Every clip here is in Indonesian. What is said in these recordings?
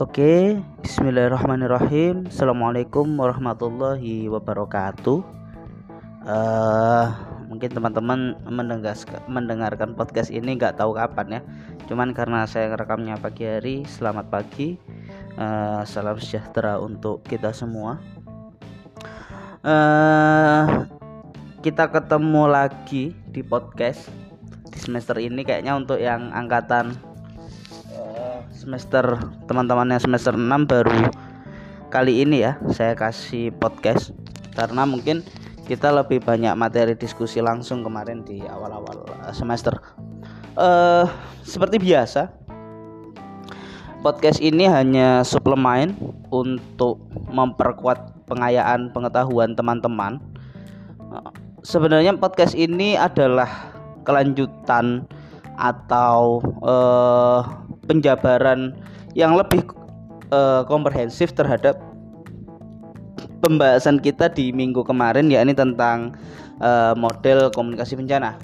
Oke, Bismillahirrahmanirrahim. Assalamualaikum warahmatullahi wabarakatuh. Uh, mungkin teman-teman mendengarkan podcast ini nggak tahu kapan ya. Cuman karena saya rekamnya pagi hari, selamat pagi. Uh, salam sejahtera untuk kita semua. Uh, kita ketemu lagi di podcast di semester ini kayaknya untuk yang angkatan semester teman-teman yang semester 6 baru kali ini ya saya kasih podcast. Karena mungkin kita lebih banyak materi diskusi langsung kemarin di awal-awal eh, semester. Uh, seperti biasa podcast ini hanya suplemen untuk memperkuat pengayaan pengetahuan teman-teman. Sebenarnya podcast ini adalah kelanjutan atau uh, penjabaran yang lebih uh, komprehensif terhadap pembahasan kita di minggu kemarin yakni tentang uh, model komunikasi bencana.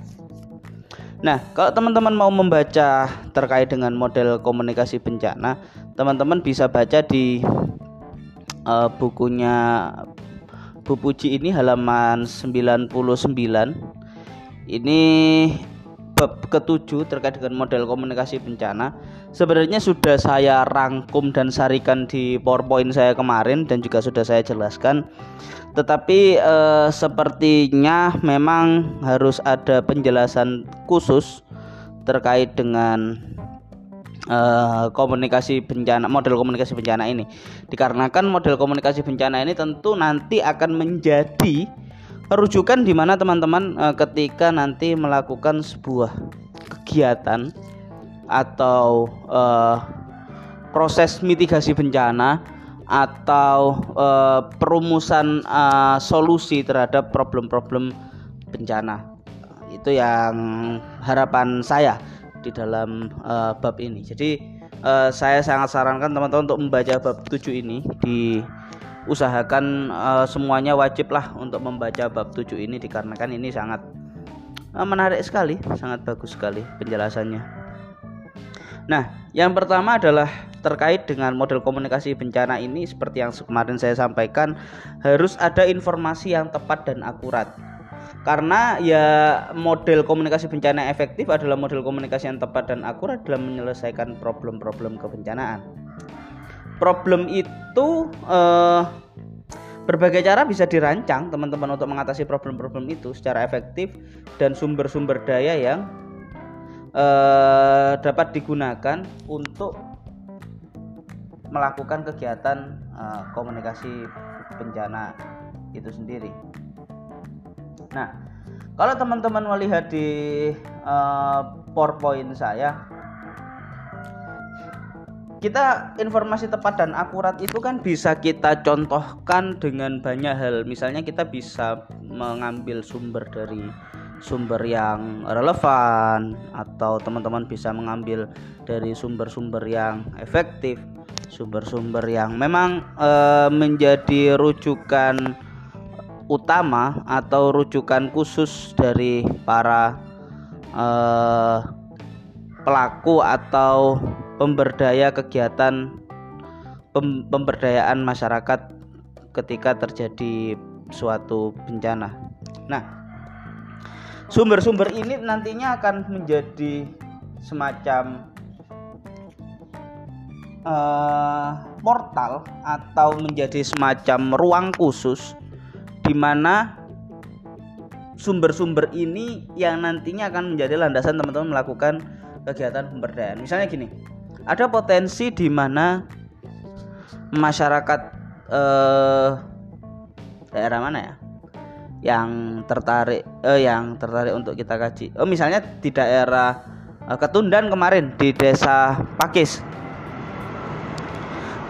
Nah, kalau teman-teman mau membaca terkait dengan model komunikasi bencana, teman-teman bisa baca di uh, bukunya Bu Puji ini halaman 99. Ini bab ketujuh terkait dengan model komunikasi bencana. Sebenarnya sudah saya rangkum dan sarikan di PowerPoint saya kemarin dan juga sudah saya jelaskan. Tetapi eh, sepertinya memang harus ada penjelasan khusus terkait dengan eh, komunikasi bencana model komunikasi bencana ini. Dikarenakan model komunikasi bencana ini tentu nanti akan menjadi rujukan di mana teman-teman e, ketika nanti melakukan sebuah kegiatan atau e, proses mitigasi bencana atau e, perumusan e, solusi terhadap problem-problem bencana. Itu yang harapan saya di dalam e, bab ini. Jadi e, saya sangat sarankan teman-teman untuk membaca bab 7 ini di usahakan uh, semuanya wajiblah untuk membaca bab 7 ini dikarenakan ini sangat uh, menarik sekali, sangat bagus sekali penjelasannya. Nah, yang pertama adalah terkait dengan model komunikasi bencana ini seperti yang kemarin saya sampaikan harus ada informasi yang tepat dan akurat. Karena ya model komunikasi bencana efektif adalah model komunikasi yang tepat dan akurat dalam menyelesaikan problem-problem kebencanaan problem itu uh, berbagai cara bisa dirancang teman-teman untuk mengatasi problem-problem itu secara efektif dan sumber-sumber daya yang uh, dapat digunakan untuk melakukan kegiatan uh, komunikasi bencana itu sendiri. Nah, kalau teman-teman melihat di uh, PowerPoint saya, kita informasi tepat dan akurat itu kan bisa kita contohkan dengan banyak hal. Misalnya kita bisa mengambil sumber dari sumber yang relevan atau teman-teman bisa mengambil dari sumber-sumber yang efektif sumber-sumber yang memang e, menjadi rujukan utama atau rujukan khusus dari para e, pelaku atau pemberdaya kegiatan pem, pemberdayaan masyarakat ketika terjadi suatu bencana. Nah, sumber-sumber ini nantinya akan menjadi semacam uh, portal atau menjadi semacam ruang khusus di mana sumber-sumber ini yang nantinya akan menjadi landasan teman-teman melakukan kegiatan pemberdayaan. Misalnya gini, ada potensi di mana masyarakat eh, daerah mana ya? Yang tertarik eh, yang tertarik untuk kita kaji. Oh misalnya di daerah eh, Ketundan kemarin di desa Pakis.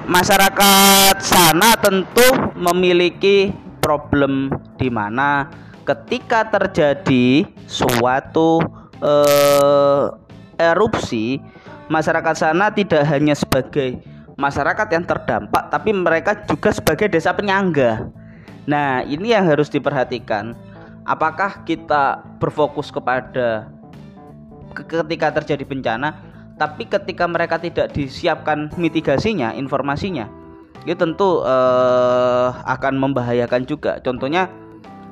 Masyarakat sana tentu memiliki problem di mana ketika terjadi suatu eh, erupsi masyarakat sana tidak hanya sebagai masyarakat yang terdampak tapi mereka juga sebagai desa penyangga. Nah, ini yang harus diperhatikan. Apakah kita berfokus kepada ketika terjadi bencana tapi ketika mereka tidak disiapkan mitigasinya informasinya itu tentu uh, akan membahayakan juga contohnya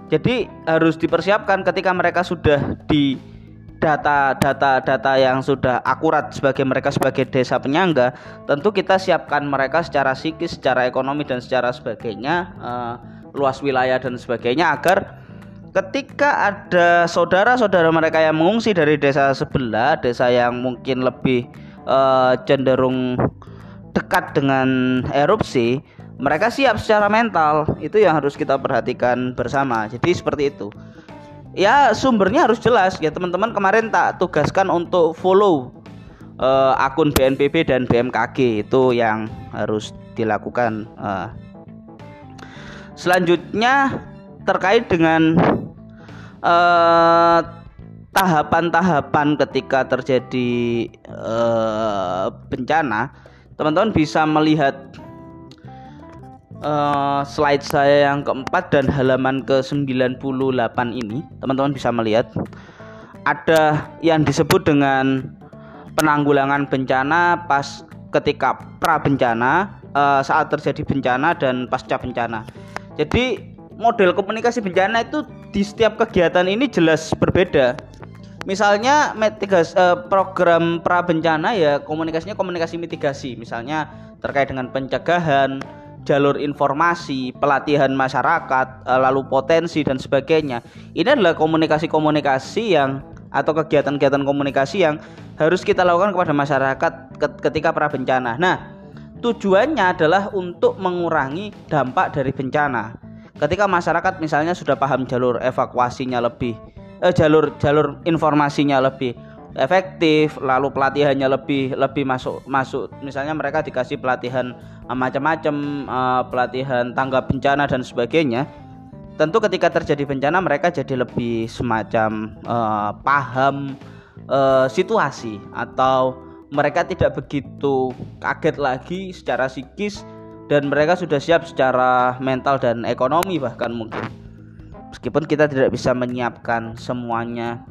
jadi harus dipersiapkan ketika mereka sudah di data-data-data yang sudah akurat sebagai mereka sebagai desa penyangga, tentu kita siapkan mereka secara psikis, secara ekonomi dan secara sebagainya, uh, luas wilayah dan sebagainya agar ketika ada saudara-saudara mereka yang mengungsi dari desa sebelah, desa yang mungkin lebih uh, cenderung dekat dengan erupsi, mereka siap secara mental. Itu yang harus kita perhatikan bersama. Jadi seperti itu ya sumbernya harus jelas ya teman-teman kemarin tak tugaskan untuk follow uh, akun BNPB dan BMKG itu yang harus dilakukan uh. selanjutnya terkait dengan tahapan tahapan-tahapan ketika terjadi uh, bencana teman-teman bisa melihat uh, slide saya yang keempat dan halaman ke-98 ini teman-teman bisa melihat ada yang disebut dengan penanggulangan bencana pas ketika pra bencana uh, saat terjadi bencana dan pasca bencana. Jadi model komunikasi bencana itu di setiap kegiatan ini jelas berbeda. Misalnya mitigasi, uh, program pra bencana ya komunikasinya komunikasi mitigasi. Misalnya terkait dengan pencegahan jalur informasi, pelatihan masyarakat, eh, lalu potensi dan sebagainya. Ini adalah komunikasi-komunikasi yang atau kegiatan-kegiatan komunikasi yang harus kita lakukan kepada masyarakat ketika pra bencana. Nah, tujuannya adalah untuk mengurangi dampak dari bencana. Ketika masyarakat misalnya sudah paham jalur evakuasinya lebih eh, jalur jalur informasinya lebih efektif lalu pelatihannya lebih lebih masuk masuk. Misalnya mereka dikasih pelatihan uh, macam-macam uh, pelatihan tanggap bencana dan sebagainya. Tentu ketika terjadi bencana mereka jadi lebih semacam uh, paham uh, situasi atau mereka tidak begitu kaget lagi secara psikis dan mereka sudah siap secara mental dan ekonomi bahkan mungkin. Meskipun kita tidak bisa menyiapkan semuanya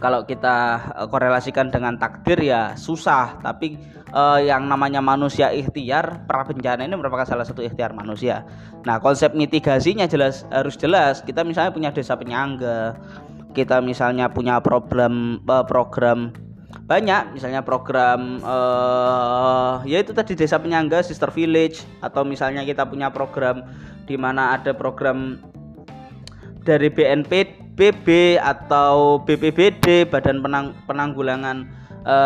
kalau kita uh, korelasikan dengan takdir ya susah tapi uh, yang namanya manusia ikhtiar pra bencana ini merupakan salah satu ikhtiar manusia. Nah konsep mitigasinya jelas harus jelas. Kita misalnya punya desa penyangga kita misalnya punya problem uh, program banyak misalnya program uh, ya itu tadi desa penyangga sister village atau misalnya kita punya program di mana ada program dari BNP BPBD atau BPBD Badan Penang, Penanggulangan e,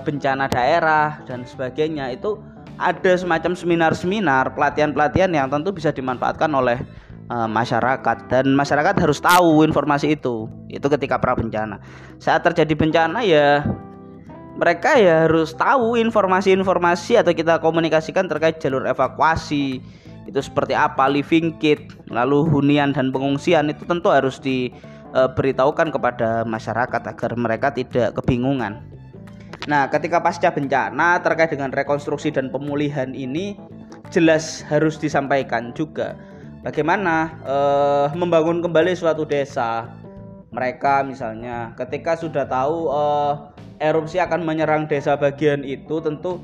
Bencana Daerah dan sebagainya itu ada semacam seminar-seminar pelatihan-pelatihan yang tentu bisa dimanfaatkan oleh e, masyarakat. Dan masyarakat harus tahu informasi itu itu ketika pra bencana. Saat terjadi bencana ya mereka ya harus tahu informasi-informasi atau kita komunikasikan terkait jalur evakuasi itu seperti apa living kit lalu hunian dan pengungsian itu tentu harus di e, beritahukan kepada masyarakat agar mereka tidak kebingungan. Nah, ketika pasca bencana terkait dengan rekonstruksi dan pemulihan ini jelas harus disampaikan juga bagaimana e, membangun kembali suatu desa. Mereka misalnya ketika sudah tahu e, erupsi akan menyerang desa bagian itu tentu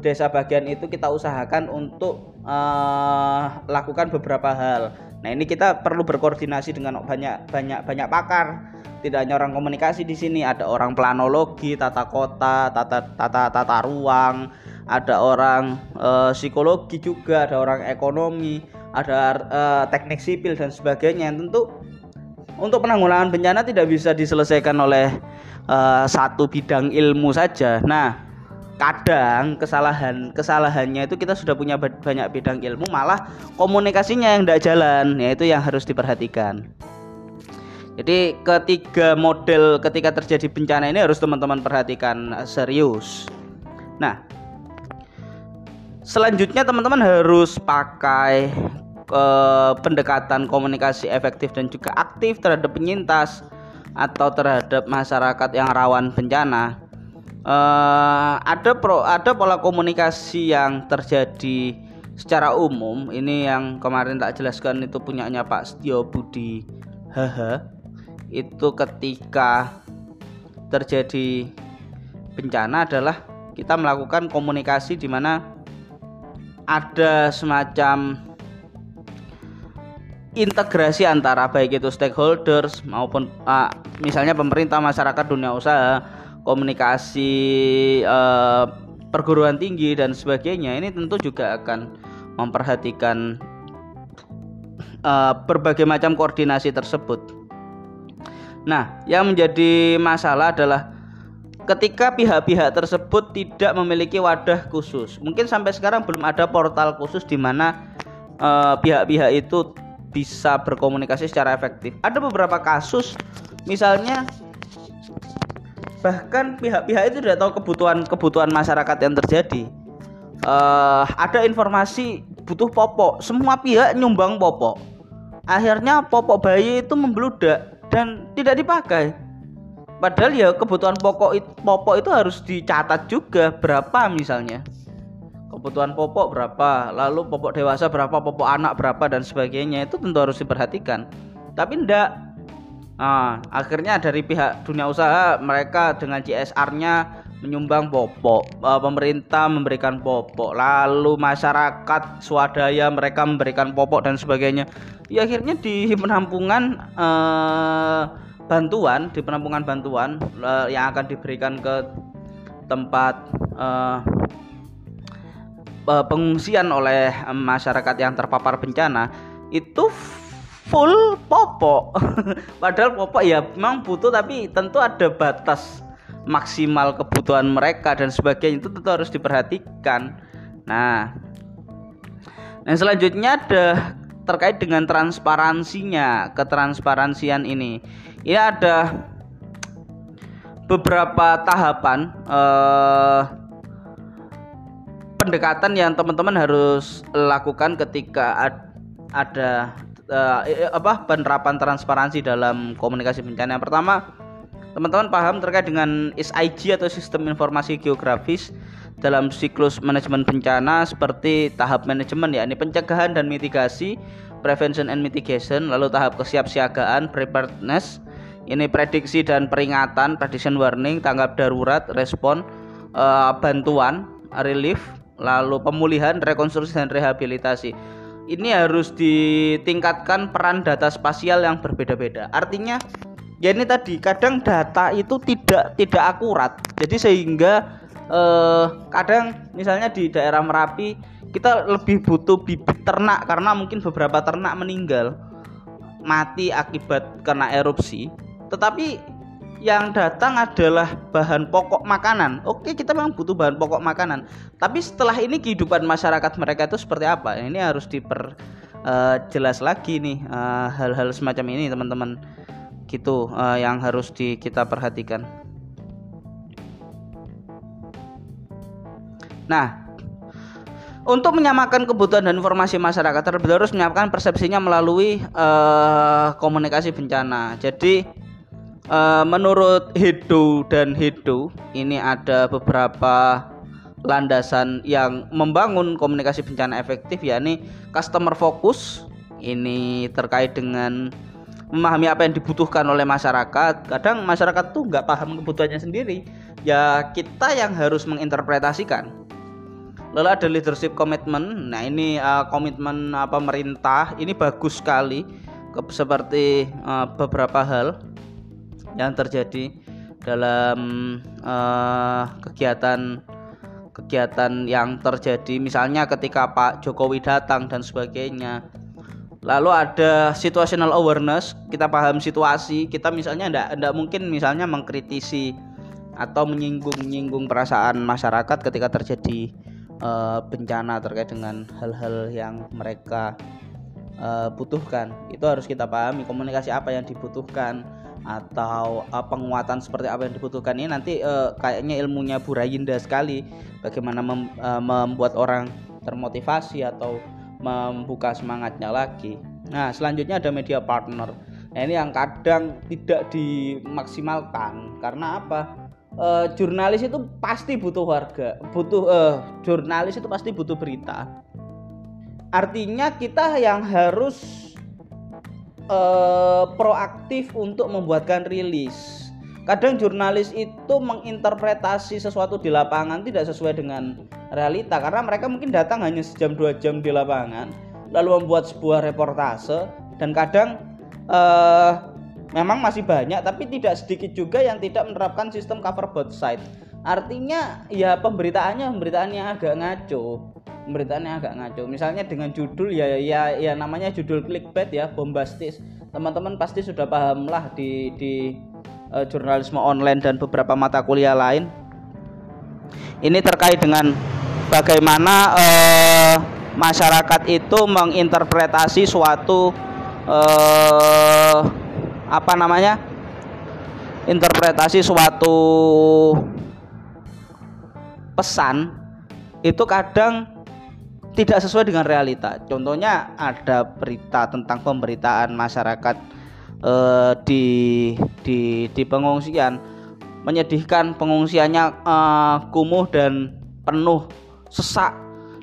desa bagian itu kita usahakan untuk uh, lakukan beberapa hal Nah ini kita perlu berkoordinasi dengan banyak banyak banyak pakar. Tidak hanya orang komunikasi di sini, ada orang planologi, tata kota, tata tata tata ruang, ada orang e, psikologi juga, ada orang ekonomi, ada e, teknik sipil dan sebagainya. Yang tentu untuk penanggulangan bencana tidak bisa diselesaikan oleh e, satu bidang ilmu saja. Nah, kadang kesalahan kesalahannya itu kita sudah punya banyak bidang ilmu malah komunikasinya yang tidak jalan ya itu yang harus diperhatikan. Jadi ketiga model ketika terjadi bencana ini harus teman-teman perhatikan serius. Nah selanjutnya teman-teman harus pakai ke pendekatan komunikasi efektif dan juga aktif terhadap penyintas atau terhadap masyarakat yang rawan bencana uh, ada pro ada pola komunikasi yang terjadi secara umum. Ini yang kemarin tak jelaskan itu punyanya Pak Setio Budi haha. Itu ketika terjadi bencana adalah kita melakukan komunikasi di mana ada semacam integrasi antara baik itu stakeholders maupun uh, misalnya pemerintah, masyarakat, dunia usaha, komunikasi uh, perguruan tinggi dan sebagainya ini tentu juga akan memperhatikan uh, berbagai macam koordinasi tersebut. Nah, yang menjadi masalah adalah ketika pihak-pihak tersebut tidak memiliki wadah khusus. Mungkin sampai sekarang belum ada portal khusus di mana pihak-pihak uh, itu bisa berkomunikasi secara efektif. Ada beberapa kasus misalnya bahkan pihak-pihak itu tidak tahu kebutuhan-kebutuhan masyarakat yang terjadi. Uh, ada informasi butuh popok, semua pihak nyumbang popok. Akhirnya popok bayi itu membludak dan tidak dipakai. Padahal ya kebutuhan pokok popok itu harus dicatat juga berapa misalnya kebutuhan pokok berapa, lalu pokok dewasa berapa, pokok anak berapa dan sebagainya itu tentu harus diperhatikan. Tapi ndak. Nah, akhirnya dari pihak dunia usaha mereka dengan CSR-nya menyumbang popok, uh, pemerintah memberikan popok, lalu masyarakat swadaya mereka memberikan popok dan sebagainya. Ya akhirnya di penampungan uh, bantuan, di penampungan bantuan uh, yang akan diberikan ke tempat uh, uh, pengungsian oleh masyarakat yang terpapar bencana itu full popok. Padahal popok ya memang butuh tapi tentu ada batas maksimal kebutuhan mereka dan sebagainya itu tentu harus diperhatikan. Nah, yang selanjutnya ada terkait dengan transparansinya, ketransparansian ini. Ini ada beberapa tahapan eh, pendekatan yang teman-teman harus lakukan ketika ada uh, apa penerapan transparansi dalam komunikasi bencana. Yang pertama, teman-teman paham terkait dengan SIG atau sistem informasi geografis dalam siklus manajemen bencana seperti tahap manajemen yakni pencegahan dan mitigasi, prevention and mitigation, lalu tahap kesiapsiagaan, preparedness, ini prediksi dan peringatan, prediction warning, tanggap darurat, respon, uh, bantuan, relief, lalu pemulihan, rekonstruksi dan rehabilitasi. Ini harus ditingkatkan peran data spasial yang berbeda-beda. Artinya ya ini tadi kadang data itu tidak tidak akurat. Jadi sehingga eh, kadang misalnya di daerah Merapi kita lebih butuh bibit ternak karena mungkin beberapa ternak meninggal mati akibat kena erupsi. Tetapi yang datang adalah bahan pokok makanan. Oke, kita memang butuh bahan pokok makanan. Tapi setelah ini kehidupan masyarakat mereka itu seperti apa? Ini harus diper uh, jelas lagi nih eh, hal-hal uh, semacam ini teman-teman. Gitu uh, yang harus di, kita perhatikan. Nah, untuk menyamakan kebutuhan dan informasi masyarakat terlebih harus menyamakan persepsinya melalui uh, komunikasi bencana. Jadi uh, menurut Hidu dan Hidu ini ada beberapa landasan yang membangun komunikasi bencana efektif yakni customer focus. Ini terkait dengan memahami apa yang dibutuhkan oleh masyarakat. Kadang masyarakat tuh nggak paham kebutuhannya sendiri. Ya kita yang harus menginterpretasikan. Lalu ada leadership commitment. Nah ini uh, komitmen uh, pemerintah. Ini bagus sekali seperti uh, beberapa hal yang terjadi dalam uh, kegiatan kegiatan yang terjadi. Misalnya ketika Pak Jokowi datang dan sebagainya. Lalu ada situational awareness kita paham situasi. Kita misalnya enggak, enggak mungkin misalnya mengkritisi atau menyinggung-nyinggung perasaan masyarakat ketika terjadi uh, bencana terkait dengan hal-hal yang mereka uh, butuhkan. Itu harus kita pahami komunikasi apa yang dibutuhkan atau uh, penguatan seperti apa yang dibutuhkan ini nanti uh, kayaknya ilmunya Bu Rayinda sekali bagaimana mem, uh, membuat orang termotivasi atau membuka semangatnya lagi. Nah, selanjutnya ada media partner. Nah, ini yang kadang tidak dimaksimalkan karena apa? Uh, jurnalis itu pasti butuh warga, butuh uh, jurnalis itu pasti butuh berita. Artinya kita yang harus uh, proaktif untuk membuatkan rilis. Kadang jurnalis itu menginterpretasi sesuatu di lapangan tidak sesuai dengan realita karena mereka mungkin datang hanya sejam dua jam di lapangan lalu membuat sebuah reportase dan kadang uh, memang masih banyak tapi tidak sedikit juga yang tidak menerapkan sistem cover both side. Artinya ya pemberitaannya pemberitaan yang agak ngaco pemberitaannya agak ngaco. Misalnya dengan judul ya ya ya namanya judul clickbait ya bombastis. Teman-teman pasti sudah paham lah di di uh, jurnalisme online dan beberapa mata kuliah lain. Ini terkait dengan bagaimana uh, masyarakat itu menginterpretasi suatu uh, apa namanya interpretasi suatu pesan itu kadang tidak sesuai dengan realita. Contohnya ada berita tentang pemberitaan masyarakat eh, di di di pengungsian menyedihkan pengungsiannya eh, kumuh dan penuh sesak.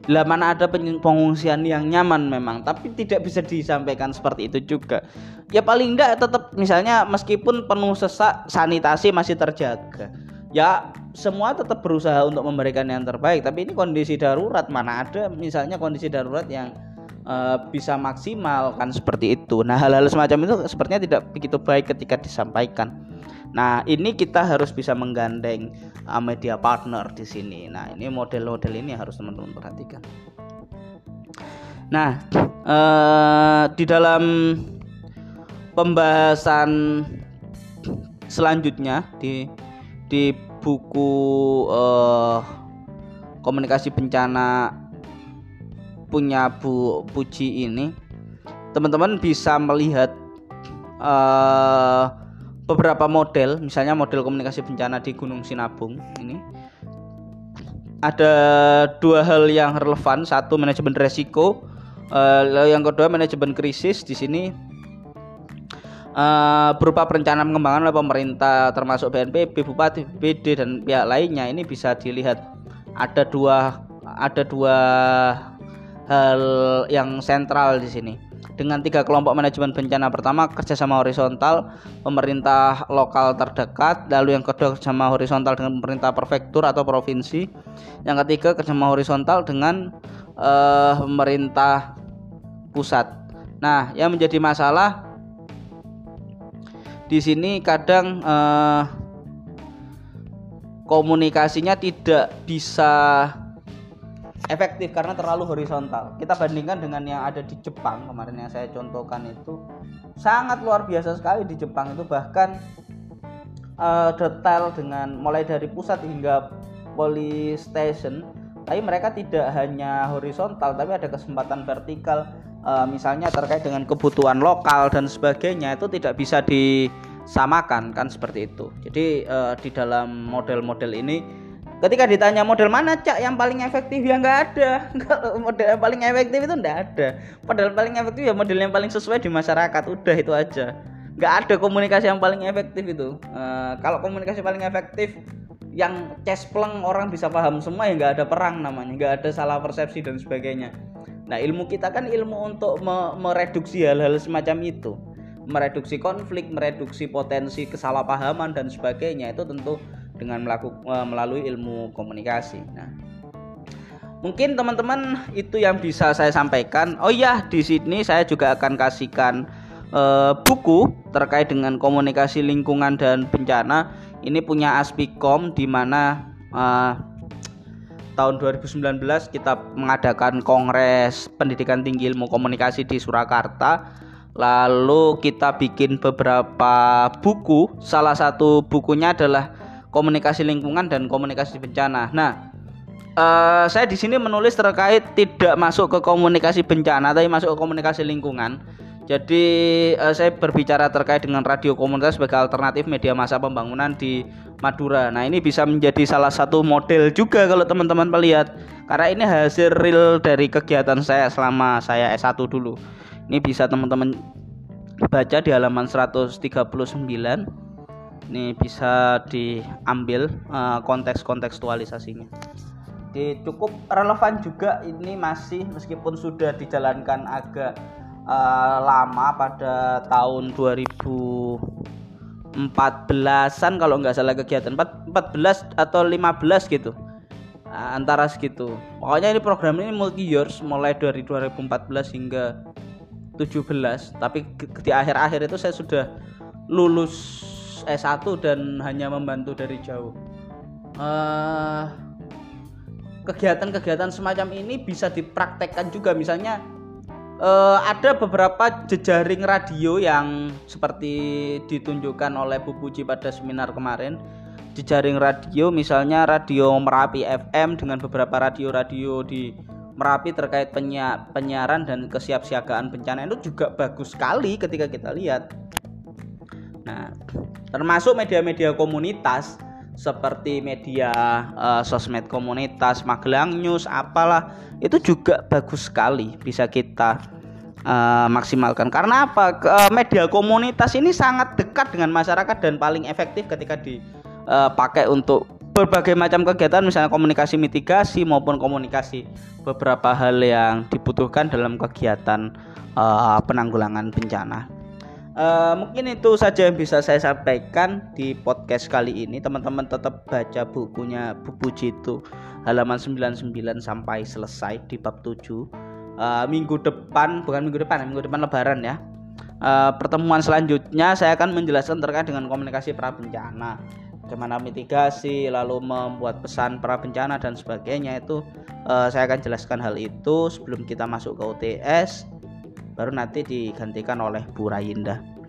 Lah mana ada pengungsian yang nyaman memang, tapi tidak bisa disampaikan seperti itu juga. Ya paling enggak tetap misalnya meskipun penuh sesak sanitasi masih terjaga. Ya semua tetap berusaha untuk memberikan yang terbaik tapi ini kondisi darurat. Mana ada misalnya kondisi darurat yang uh, bisa maksimal kan seperti itu. Nah hal-hal semacam itu sepertinya tidak begitu baik ketika disampaikan. Nah ini kita harus bisa menggandeng uh, media partner di sini. Nah ini model-model ini harus teman-teman perhatikan. Nah uh, di dalam pembahasan selanjutnya di di buku uh, komunikasi bencana punya Bu Puji ini teman-teman bisa melihat uh, beberapa model misalnya model komunikasi bencana di Gunung Sinabung ini. Ada dua hal yang relevan. Satu manajemen resiko. Uh, yang kedua manajemen krisis. Di sini uh, berupa perencanaan pengembangan oleh pemerintah termasuk BNPB, Bupati, BPD dan pihak lainnya ini bisa dilihat ada dua ada dua hal yang sentral di sini. Dengan tiga kelompok manajemen bencana pertama kerjasama horizontal pemerintah lokal terdekat lalu yang kedua kerjasama horizontal dengan pemerintah prefektur atau provinsi yang ketiga kerjasama horizontal dengan uh, pemerintah pusat. Nah yang menjadi masalah di sini kadang uh, komunikasinya tidak bisa efektif karena terlalu horizontal. Kita bandingkan dengan yang ada di Jepang kemarin yang saya contohkan itu sangat luar biasa sekali di Jepang itu bahkan uh, detail dengan mulai dari pusat hingga police station. Tapi mereka tidak hanya horizontal tapi ada kesempatan vertikal uh, misalnya terkait dengan kebutuhan lokal dan sebagainya itu tidak bisa disamakan kan seperti itu. Jadi uh, di dalam model-model ini ketika ditanya model mana cak yang paling efektif? Ya nggak ada. Model yang paling efektif itu nggak ada. Model paling efektif ya model yang paling sesuai di masyarakat. Udah itu aja. Nggak ada komunikasi yang paling efektif itu. Uh, kalau komunikasi paling efektif yang cespleng orang bisa paham semua ya nggak ada perang namanya. Nggak ada salah persepsi dan sebagainya Nah, ilmu kita kan ilmu untuk me mereduksi hal-hal semacam itu. Mereduksi konflik, mereduksi potensi kesalahpahaman dan sebagainya itu tentu dengan melakukan e, melalui ilmu komunikasi. Nah, mungkin teman-teman itu yang bisa saya sampaikan. Oh iya, di sini saya juga akan kasihkan uh, buku terkait dengan komunikasi lingkungan dan bencana. Ini punya Aspikom di mana uh, tahun 2019 kita mengadakan kongres pendidikan tinggi ilmu komunikasi di Surakarta. Lalu kita bikin beberapa buku. Salah satu bukunya adalah komunikasi lingkungan dan komunikasi bencana. Nah uh, saya di sini menulis terkait tidak masuk ke komunikasi bencana tapi masuk ke komunikasi lingkungan. Jadi uh, saya berbicara terkait dengan radio komunitas sebagai alternatif media masa pembangunan di Madura. Nah, ini bisa menjadi salah satu model juga kalau teman-teman melihat karena ini hasil real dari kegiatan saya selama saya S1 dulu. Ini bisa teman-teman baca di halaman 139. Ini bisa diambil uh, konteks kontekstualisasinya. Jadi cukup relevan juga ini masih meskipun sudah dijalankan agak uh, lama pada tahun 2000 14-an kalau nggak salah kegiatan. 14 atau 15 gitu. Nah, antara segitu. Pokoknya ini program ini multi years mulai dari 2014 hingga 17 tapi di akhir-akhir itu saya sudah lulus S1 dan hanya membantu dari jauh. Uh, kegiatan-kegiatan semacam ini bisa dipraktekkan juga. Misalnya uh, ada beberapa jejaring radio yang seperti ditunjukkan oleh Bu Puji pada seminar kemarin jejaring radio misalnya radio Merapi FM dengan beberapa radio-radio di Merapi terkait penya penyiaran dan kesiapsiagaan bencana itu juga bagus sekali ketika kita lihat. Nah, termasuk media-media komunitas seperti media uh, sosmed komunitas Magelang News apalah itu juga bagus sekali bisa kita uh, maksimalkan karena apa uh, media komunitas ini sangat dekat dengan masyarakat dan paling efektif ketika dipakai untuk berbagai macam kegiatan misalnya komunikasi mitigasi maupun komunikasi beberapa hal yang dibutuhkan dalam kegiatan uh, penanggulangan bencana. Uh, mungkin itu saja yang bisa saya sampaikan di podcast kali ini. Teman-teman tetap baca bukunya Bu Puji itu halaman 99 sampai selesai di bab 7. Uh, eh, minggu depan, bukan minggu depan, minggu depan lebaran ya. Uh, pertemuan selanjutnya saya akan menjelaskan terkait dengan komunikasi pra bencana. Bagaimana mitigasi, lalu membuat pesan pra bencana dan sebagainya itu uh, saya akan jelaskan hal itu sebelum kita masuk ke UTS baru nanti digantikan oleh Bu Rayinda.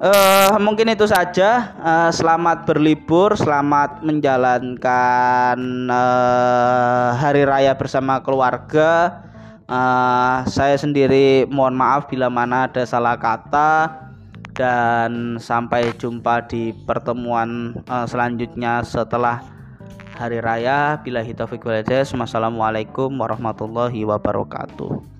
Uh, mungkin itu saja. Uh, selamat berlibur, selamat menjalankan uh, hari raya bersama keluarga. Uh, saya sendiri mohon maaf bila mana ada salah kata dan sampai jumpa di pertemuan uh, selanjutnya setelah hari raya. Bila hitafiq Wassalamualaikum warahmatullahi wabarakatuh.